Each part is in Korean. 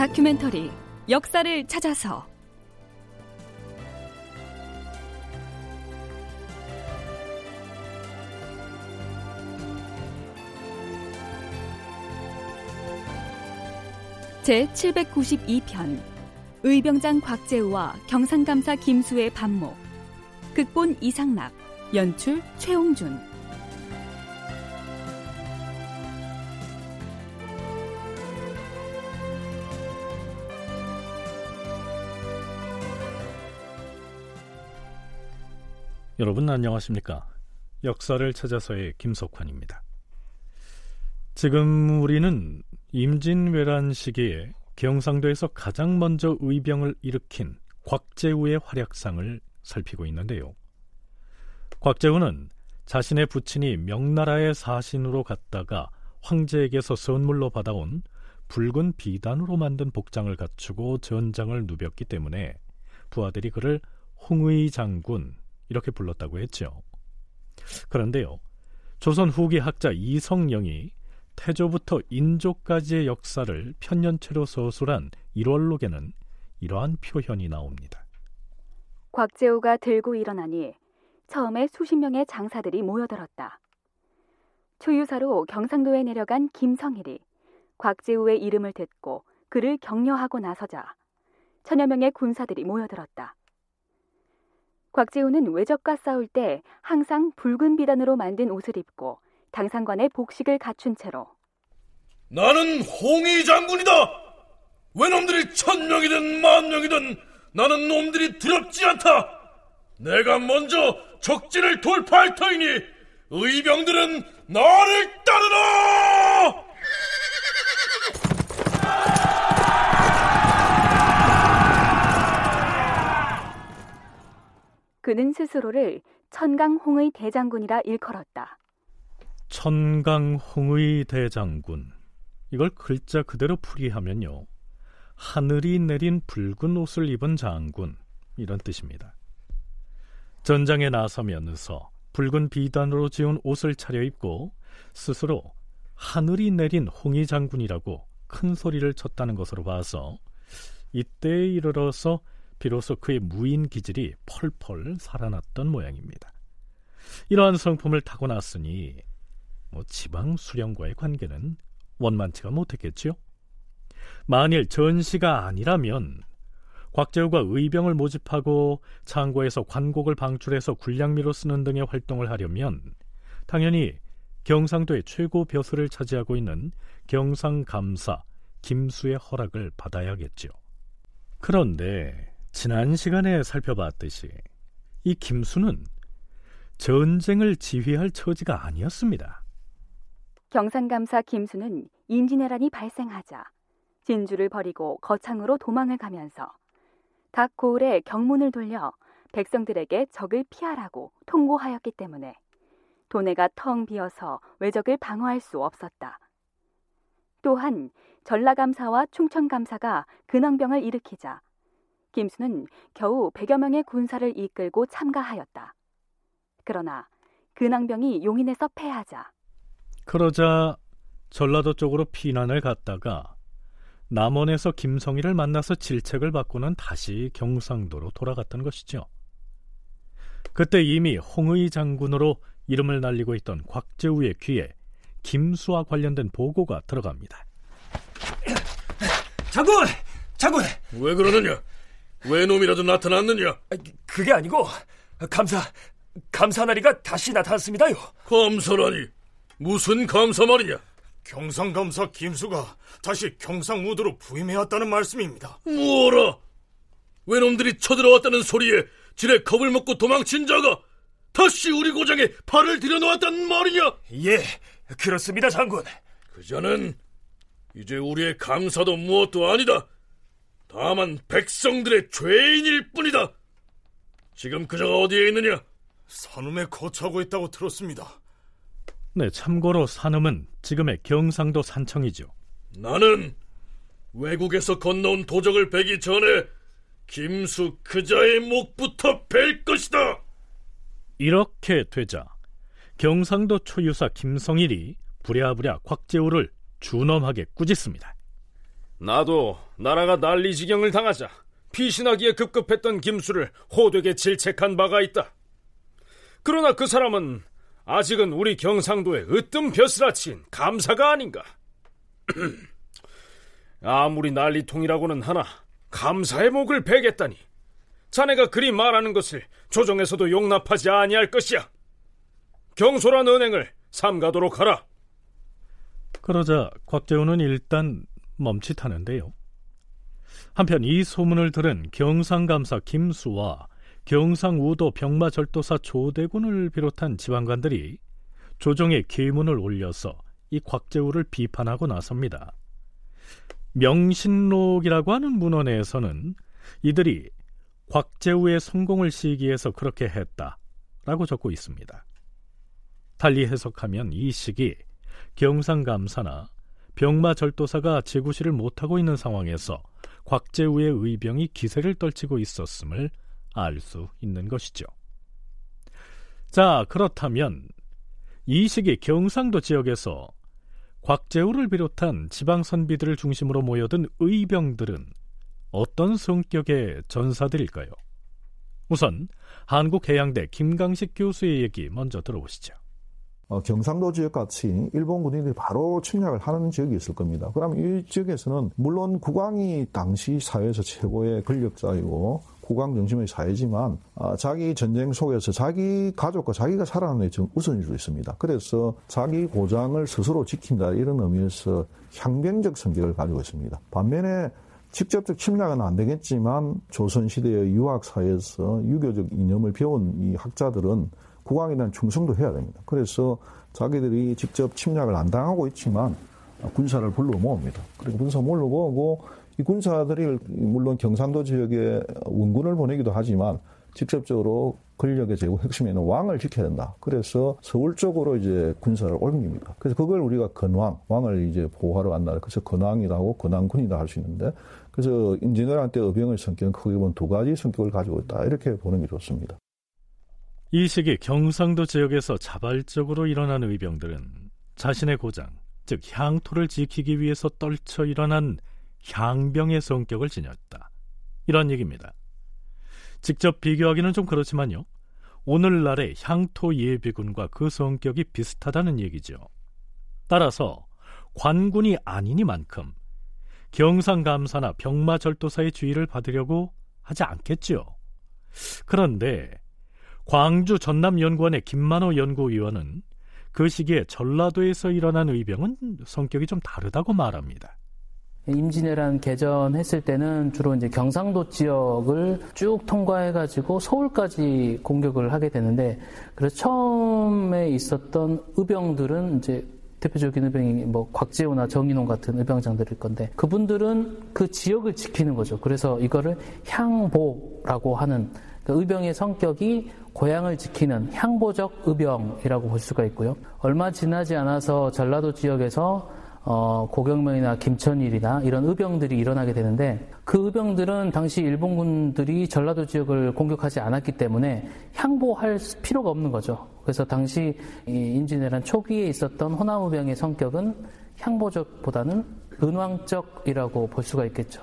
다큐멘터리 역사를 찾아서. 제 792편 의병장 곽재우와 경상감사 김수의 반목 극본 이상락 연출 최홍준 여러분 안녕하십니까? 역사를 찾아서의 김석환입니다. 지금 우리는 임진왜란 시기에 경상도에서 가장 먼저 의병을 일으킨 곽재우의 활약상을 살피고 있는데요. 곽재우는 자신의 부친이 명나라의 사신으로 갔다가 황제에게서 선물로 받아온 붉은 비단으로 만든 복장을 갖추고 전장을 누볐기 때문에 부하들이 그를 홍의 장군 이렇게 불렀다고 했죠. 그런데요. 조선 후기 학자 이성영이 태조부터 인조까지의 역사를 편년체로 서술한 1월록에는 이러한 표현이 나옵니다. 곽재우가 들고 일어나니 처음에 수십 명의 장사들이 모여들었다. 초유사로 경상도에 내려간 김성일이 곽재우의 이름을 듣고 그를 격려하고 나서자 천여 명의 군사들이 모여들었다. 곽재우는 외적과 싸울 때 항상 붉은 비단으로 만든 옷을 입고 당상관의 복식을 갖춘 채로 나는 홍위 장군이다. 외놈들이 천 명이든 만 명이든 나는 놈들이 두렵지 않다. 내가 먼저 적진을 돌파할 터이니 의병들은 나를 따르라. 그는 스스로를 천강홍의 대장군이라 일컬었다. 천강홍의 대장군. 이걸 글자 그대로 풀이하면요. 하늘이 내린 붉은 옷을 입은 장군 이런 뜻입니다. 전장에 나서면서 붉은 비단으로 지은 옷을 차려입고 스스로 하늘이 내린 홍의 장군이라고 큰 소리를 쳤다는 것으로 봐서 이때에 이르러서 비로소 그의 무인 기질이 펄펄 살아났던 모양입니다. 이러한 성품을 타고났으니 뭐 지방 수령과의 관계는 원만치가 못했겠지요. 만일 전시가 아니라면 곽재우가 의병을 모집하고 창고에서 관곡을 방출해서 군량미로 쓰는 등의 활동을 하려면 당연히 경상도의 최고 벼슬을 차지하고 있는 경상감사 김수의 허락을 받아야겠죠. 그런데 지난 시간에 살펴봤듯이 이 김수는 전쟁을 지휘할 처지가 아니었습니다. 경상감사 김수는 임진왜란이 발생하자 진주를 버리고 거창으로 도망을 가면서 닭 고을에 경문을 돌려 백성들에게 적을 피하라고 통고하였기 때문에 도내가 텅 비어서 외적을 방어할 수 없었다. 또한 전라감사와 충청감사가 근황병을 일으키자 김수는 겨우 100여 명의 군사를 이끌고 참가하였다. 그러나 근황병이 용인에서 패하자 그러자 전라도 쪽으로 피난을 갔다가 남원에서 김성희를 만나서 질책을 받고는 다시 경상도로 돌아갔던 것이죠. 그때 이미 홍의 장군으로 이름을 날리고 있던 곽재우의 귀에 김수와 관련된 보고가 들어갑니다. 장군! 장군! 왜 그러느냐? 왜 놈이라도 나타났느냐? 그게 아니고 감사 감사나리가 다시 나타났습니다요. 감사라니 무슨 감사 말이냐? 경상감사 김수가 다시 경상무도로 부임해왔다는 말씀입니다. 뭐라? 외놈들이 쳐들어왔다는 소리에 지레 겁을 먹고 도망친 자가 다시 우리 고장에 발을 들여놓았단 말이냐? 예, 그렇습니다, 장군. 그자는 이제 우리의 감사도 무엇도 아니다. 다만 백성들의 죄인일 뿐이다. 지금 그자가 어디에 있느냐? 산음에 거처하고 있다고 들었습니다. 네, 참고로 산음은 지금의 경상도 산청이죠. 나는 외국에서 건너온 도적을 베기 전에 김수 그자의 목부터 벨 것이다. 이렇게 되자 경상도 초유사 김성일이 부랴부랴 곽재우를 준엄하게 꾸짖습니다. 나도 나라가 난리 지경을 당하자 피신하기에 급급했던 김수를 호되게 질책한 바가 있다. 그러나 그 사람은 아직은 우리 경상도의 으뜸 벼슬아치인 감사가 아닌가. 아무리 난리통이라고는 하나 감사의 목을 베겠다니 자네가 그리 말하는 것을 조정에서도 용납하지 아니할 것이야. 경솔한 은행을 삼가도록 하라. 그러자 곽재우는 일단 멈칫하는데요. 한편 이 소문을 들은 경상감사 김수와 경상우도 병마절도사 조대군을 비롯한 지방관들이 조정에 계문을 올려서 이 곽재우를 비판하고 나섭니다. 명신록이라고 하는 문헌에서는 이들이 곽재우의 성공을 시기해서 그렇게 했다라고 적고 있습니다. 달리 해석하면 이 시기 경상감사나 병마 절도사가 제구시를 못하고 있는 상황에서 곽재우의 의병이 기세를 떨치고 있었음을 알 수 있는 것이죠. 자, 그렇다면 이 시기 경상도 지역에서 곽재우를 비롯한 지방 선비들을 중심으로 모여든 의병들은 어떤 성격의 전사들일까요? 우선 한국해양대 김강식 교수의 얘기 먼저 들어보시죠. 어, 경상도 지역 같이 일본 군인들이 바로 침략을 하는 지역이 있을 겁니다. 그럼 이 지역에서는 물론 국왕이 당시 사회에서 최고의 권력자이고 국왕 중심의 사회지만 아, 자기 전쟁 속에서 자기 가족과 자기가 살아남는 게 우선일 수 있습니다. 그래서 자기 고장을 스스로 지킨다 이런 의미에서 향병적 성격을 가지고 있습니다. 반면에 직접적 침략은 안 되겠지만 조선시대의 유학사에서 유교적 이념을 배운 이 학자들은 국왕에 대한 충성도 해야 됩니다. 그래서 자기들이 직접 침략을 안 당하고 있지만 군사를 불러 모읍니다. 그리고 군사 몰러 모으고 이 군사들이 물론 경상도 지역에 원군을 보내기도 하지만 직접적으로 권력의 제고 핵심에는 왕을 지켜야 된다. 그래서 서울 쪽으로 이제 군사를 옮깁니다. 그래서 그걸 우리가 건왕, 왕을 이제 보호하러 간다. 그래서 건왕이라고 건왕군이다 할 수 있는데 그래서 임진왜란 때 의병의 성격은 크게 보면 두 가지 성격을 가지고 있다. 이렇게 보는 게 좋습니다. 이 시기 경상도 지역에서 자발적으로 일어난 의병들은 자신의 고장, 즉 향토를 지키기 위해서 떨쳐 일어난 향병의 성격을 지녔다. 이런 얘기입니다. 직접 비교하기는 좀 그렇지만요. 오늘날의 향토 예비군과 그 성격이 비슷하다는 얘기죠. 따라서 관군이 아니니만큼 경상감사나 병마절도사의 주의를 받으려고 하지 않겠지요. 그런데 광주 전남연구원의 김만호 연구위원은 그 시기에 전라도에서 일어난 의병은 성격이 좀 다르다고 말합니다. 임진왜란 개전했을 때는 주로 이제 경상도 지역을 쭉 통과해가지고 서울까지 공격을 하게 되는데 그래서 처음에 있었던 의병들은 이제 대표적인 의병이 뭐 곽재우나 정인홍 같은 의병장들일 건데 그분들은 그 지역을 지키는 거죠. 그래서 이거를 향보라고 하는 그 의병의 성격이 고향을 지키는 향보적 의병이라고 볼 수가 있고요. 얼마 지나지 않아서 전라도 지역에서 어, 고경명이나 김천일이나 이런 의병들이 일어나게 되는데 그 의병들은 당시 일본군들이 전라도 지역을 공격하지 않았기 때문에 향보할 필요가 없는 거죠. 그래서 당시 임진왜란 초기에 있었던 호남의병의 성격은 향보적보다는 은왕적이라고 볼 수가 있겠죠.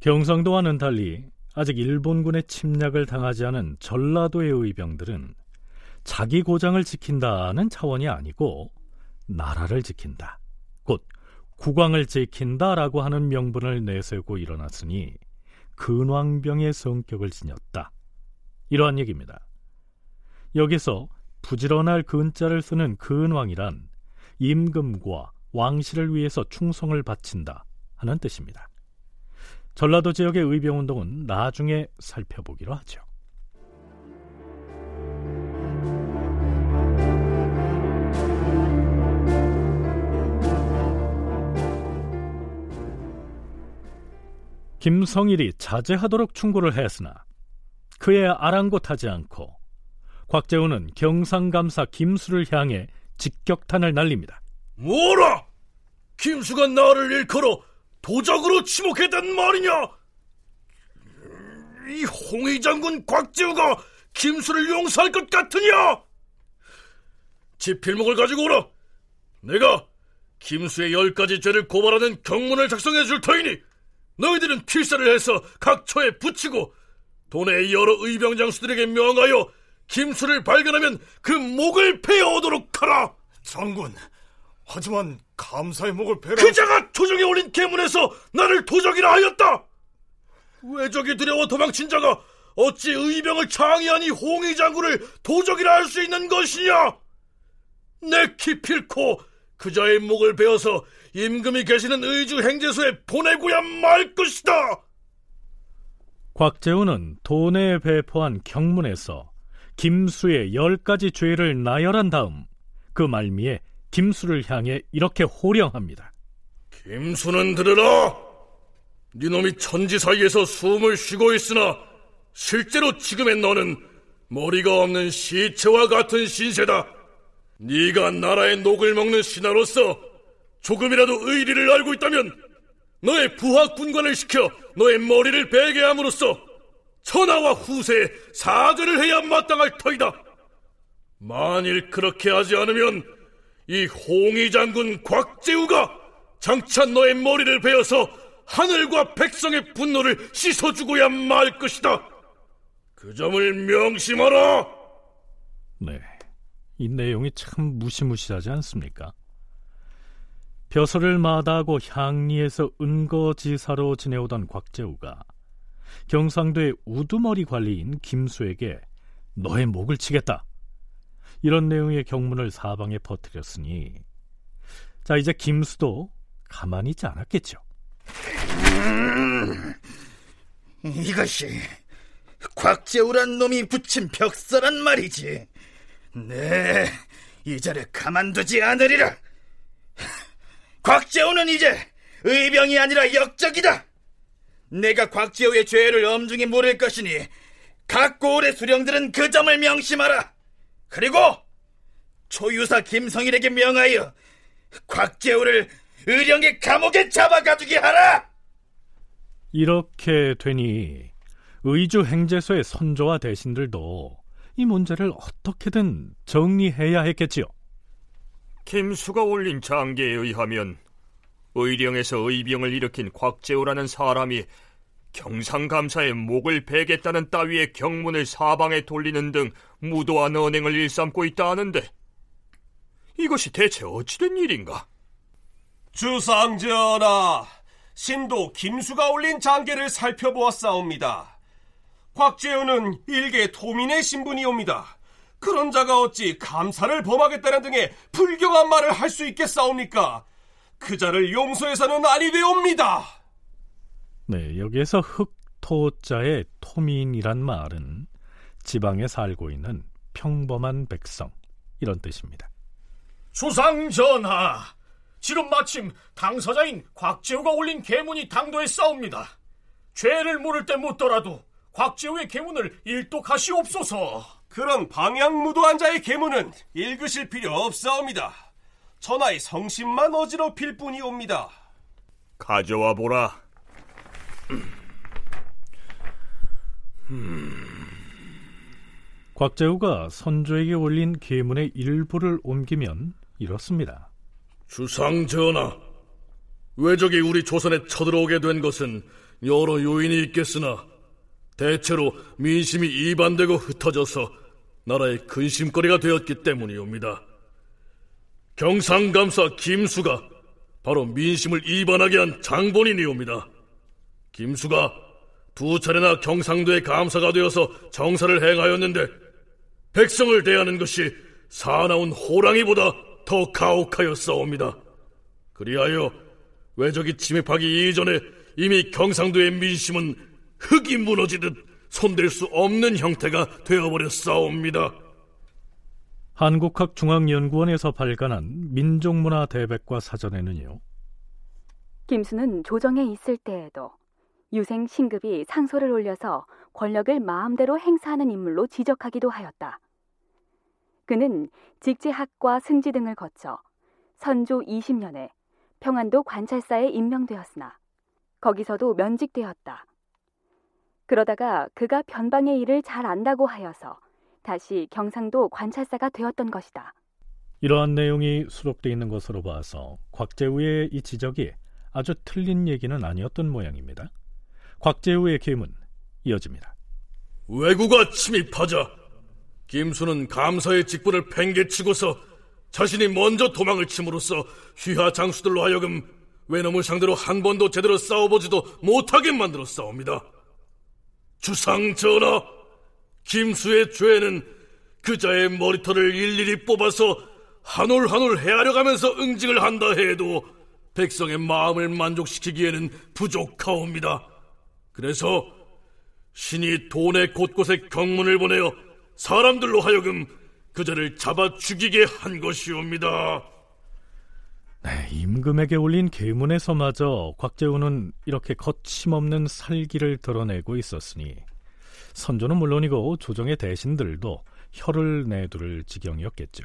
경상도와는 달리 아직 일본군의 침략을 당하지 않은 전라도의 의병들은 자기 고장을 지킨다는 차원이 아니고 나라를 지킨다. 곧 국왕을 지킨다라고 하는 명분을 내세우고 일어났으니 근왕병의 성격을 지녔다. 이러한 얘기입니다. 여기서 부지런할 근자를 쓰는 근왕이란 임금과 왕실을 위해서 충성을 바친다 하는 뜻입니다. 전라도 지역의 의병 운동은 나중에 살펴보기로 하죠. 김성일이 자제하도록 충고를 했으나 그의 아랑곳하지 않고 곽재우는 경상감사 김수를 향해 직격탄을 날립니다. 뭐라! 김수가 나를 일컬어 도적으로 지목했단 말이냐? 이 홍의 장군 곽재우가 김수를 용서할 것 같으냐? 지필목을 가지고 오라. 내가 김수의 열 가지 죄를 고발하는 경문을 작성해 줄 터이니 너희들은 필사를 해서 각 처에 붙이고 도내 여러 의병 장수들에게 명하여 김수를 발견하면 그 목을 베어오도록 하라. 장군, 하지만 감사의 목을 베라. 그자가 조정에 올린 계문에서 나를 도적이라 하였다. 왜적이 두려워 도망친 자가 어찌 의병을 창의하니 홍위 장군을 도적이라 할 수 있는 것이냐? 내 기필코 그자의 목을 베어서 임금이 계시는 의주 행제소에 보내고야 말 것이다. 곽재우는 도내에 배포한 경문에서 김수의 열 가지 죄를 나열한 다음 그 말미에 김수를 향해 이렇게 호령합니다. 김수는 들으라. 네놈이 천지 사이에서 숨을 쉬고 있으나 실제로 지금의 너는 머리가 없는 시체와 같은 신세다. 네가 나라의 녹을 먹는 신하로서 조금이라도 의리를 알고 있다면 너의 부하 군관을 시켜 너의 머리를 베게 함으로써 천하와 후세에 사죄를 해야 마땅할 터이다. 만일 그렇게 하지 않으면 이 홍위 장군 곽재우가 장차 너의 머리를 베어서 하늘과 백성의 분노를 씻어주고야 말 것이다. 그 점을 명심하라. 네, 이 내용이 참 무시무시하지 않습니까? 벼슬을 마다하고 향리에서 은거지사로 지내오던 곽재우가 경상도의 우두머리 관리인 김수에게 너의 목을 치겠다. 이런 내용의 경문을 사방에 퍼뜨렸으니 자 이제 김수도 가만히 있지 않았겠죠. 음, 이것이 곽재우란 놈이 붙인 벽서란 말이지. 네, 이 자를 가만두지 않으리라. 곽재우는 이제 의병이 아니라 역적이다. 내가 곽재우의 죄를 엄중히 물을 것이니 각 고을의 수령들은 그 점을 명심하라. 그리고 초유사 김성일에게 명하여 곽재우를 의령의 감옥에 잡아가두게 하라. 이렇게 되니 의주 행제소의 선조와 대신들도 이 문제를 어떻게든 정리해야 했겠지요. 김수가 올린 장계에 의하면 의령에서 의병을 일으킨 곽재우라는 사람이 경상감사의 목을 베겠다는 따위의 경문을 사방에 돌리는 등 무도한 언행을 일삼고 있다 하는데 이것이 대체 어찌된 일인가? 주상전하, 신도 김수가 올린 장계를 살펴보았사옵니다. 곽재우는 일개 도민의 신분이옵니다. 그런 자가 어찌 감사를 범하겠다는 등의 불경한 말을 할 수 있겠사옵니까? 그 자를 용서해서는 아니 되옵니다. 네, 여기에서 흑토자의 토민이란 말은 지방에 살고 있는 평범한 백성 이런 뜻입니다. 수상 전하, 지금 마침 당사자인 곽재우가 올린 계문이 당도에 싸웁니다. 죄를 물을 때 묻더라도 곽재우의 계문을 일독하시옵소서. 그런 방향무도한 자의 계문은 읽으실 필요 없사옵니다. 전하의 성심만 어지럽힐 뿐이옵니다. 가져와 보라. 곽재우가 선조에게 올린 계문의 일부를 옮기면 이렇습니다. 주상 전하, 왜적이 우리 조선에 쳐들어오게 된 것은 여러 요인이 있겠으나 대체로 민심이 이반되고 흩어져서 나라의 근심거리가 되었기 때문이옵니다. 경상감사 김수가 바로 민심을 이반하게 한 장본인이옵니다. 김수가 두 차례나 경상도의 감사가 되어서 정사를 행하였는데 백성을 대하는 것이 사나운 호랑이보다 더 가혹하였사옵니다. 그리하여 외적이 침입하기 이전에 이미 경상도의 민심은 흙이 무너지듯 손댈 수 없는 형태가 되어버렸사옵니다. 한국학중앙연구원에서 발간한 민족문화 대백과 사전에는요. 김수는 조정에 있을 때에도 유생 신급이 상소를 올려서 권력을 마음대로 행사하는 인물로 지적하기도 하였다. 그는 직제학과 승지 등을 거쳐 선조 20년에 평안도 관찰사에 임명되었으나 거기서도 면직되었다. 그러다가 그가 변방의 일을 잘 안다고 하여서 다시 경상도 관찰사가 되었던 것이다. 이러한 내용이 수록되어 있는 것으로 봐서 곽재우의 이 지적이 아주 틀린 얘기는 아니었던 모양입니다. 곽재우의 계문 이어집니다. 왜구가 침입하자 김수는 감사의 직분을 팽개치고서 자신이 먼저 도망을 침으로써 휘하 장수들로 하여금 외놈을 상대로 한 번도 제대로 싸워보지도 못하게 만들어 싸웁니다. 주상 전하, 김수의 죄는 그자의 머리털을 일일이 뽑아서 한 올 한 올 헤아려 가면서 응징을 한다 해도 백성의 마음을 만족시키기에는 부족하옵니다. 그래서 신이 돈의 곳곳에 경문을 보내어 사람들로 하여금 그자를 잡아 죽이게 한 것이옵니다. 네, 임금에게 올린 계문에서마저 곽재우는 이렇게 거침없는 살기를 드러내고 있었으니 선조는 물론이고 조정의 대신들도 혀를 내두를 지경이었겠죠.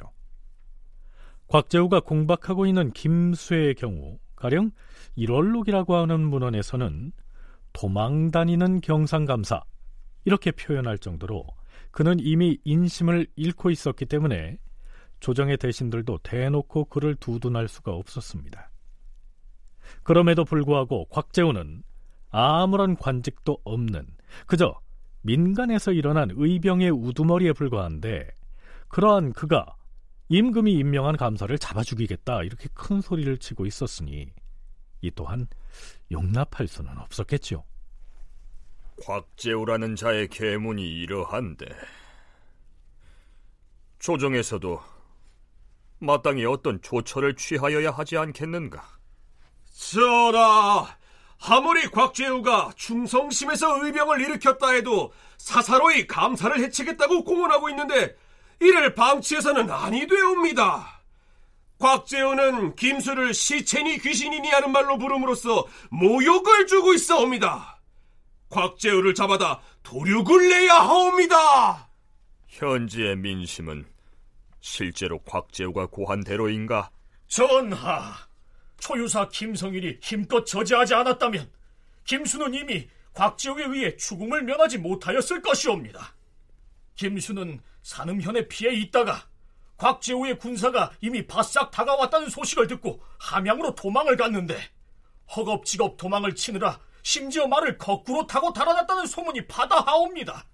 곽재우가 공박하고 있는 김수의 경우 가령 일월록이라고 하는 문헌에서는 도망 다니는 경상감사 이렇게 표현할 정도로 그는 이미 인심을 잃고 있었기 때문에 조정의 대신들도 대놓고 그를 두둔할 수가 없었습니다. 그럼에도 불구하고 곽재우는 아무런 관직도 없는 그저 민간에서 일어난 의병의 우두머리에 불과한데 그러한 그가 임금이 임명한 감사를 잡아 죽이겠다 이렇게 큰 소리를 치고 있었으니 이 또한 용납할 수는 없었겠죠. 곽재우라는 자의 계문이 이러한데 조정에서도 마땅히 어떤 조처를 취하여야 하지 않겠는가? 전하, 아무리 곽재우가 충성심에서 의병을 일으켰다 해도 사사로이 감사를 해치겠다고 공언하고 있는데 이를 방치해서는 아니 되옵니다. 곽재우는 김수를 시체니 귀신이니 하는 말로 부름으로써 모욕을 주고 있어옵니다. 곽재우를 잡아다 도륙을 내야 하옵니다. 현지의 민심은 실제로 곽재우가 고한 대로인가? 전하, 초유사 김성일이 힘껏 저지하지 않았다면 김수는 이미 곽재우에 의해 죽음을 면하지 못하였을 것이옵니다. 김수는 산음현의 피해 있다가 곽재우의 군사가 이미 바싹 다가왔다는 소식을 듣고 함양으로 도망을 갔는데 허겁지겁 도망을 치느라 심지어 말을 거꾸로 타고 달아났다는 소문이 바다하옵니다.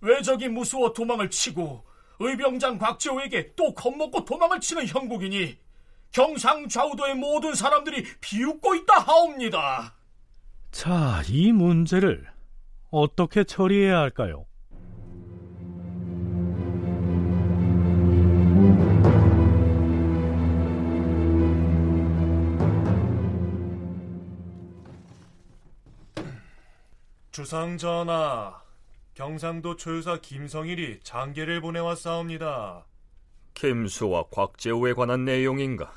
외적이 무서워 도망을 치고 의병장 곽재호에게 또 겁먹고 도망을 치는 형국이니 경상 좌우도의 모든 사람들이 비웃고 있다 하옵니다. 자, 이 문제를 어떻게 처리해야 할까요? 주상전하, 경상도 초유사 김성일이 장계를 보내왔사옵니다. 김수와 곽재우에 관한 내용인가?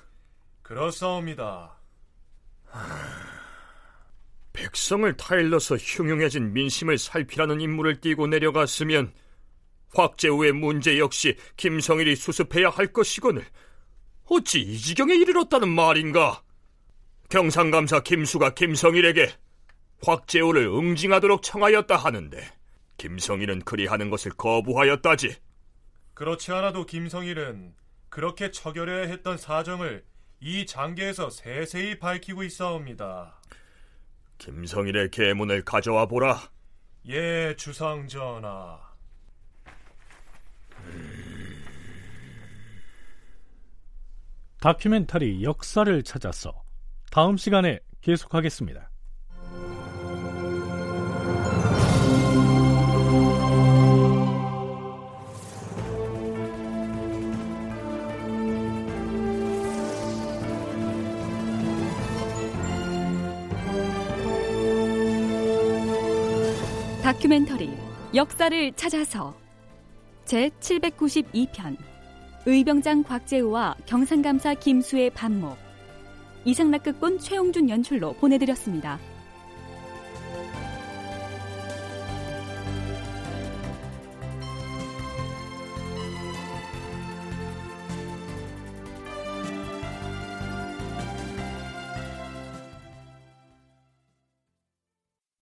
그렇사옵니다. 백성을 타일러서 흉흉해진 민심을 살피라는 임무를 띠고 내려갔으면 곽재우의 문제 역시 김성일이 수습해야 할 것이거늘 어찌 이 지경에 이르렀다는 말인가? 경상감사 김수가 김성일에게 곽재우를 응징하도록 청하였다 하는데 김성일은 그리하는 것을 거부하였다지. 그렇지 않아도 김성일은 그렇게 처결해야 했던 사정을 이 장계에서 세세히 밝히고 있사옵니다. 김성일의 계문을 가져와 보라. 예, 주상 전하. 다큐멘터리 역사를 찾아서 다음 시간에 계속하겠습니다. 다큐멘터리 역사를 찾아서 제 792편 의병장 곽재우와 경상감사 김수의 반목 이상락극본 최홍준 연출로 보내드렸습니다.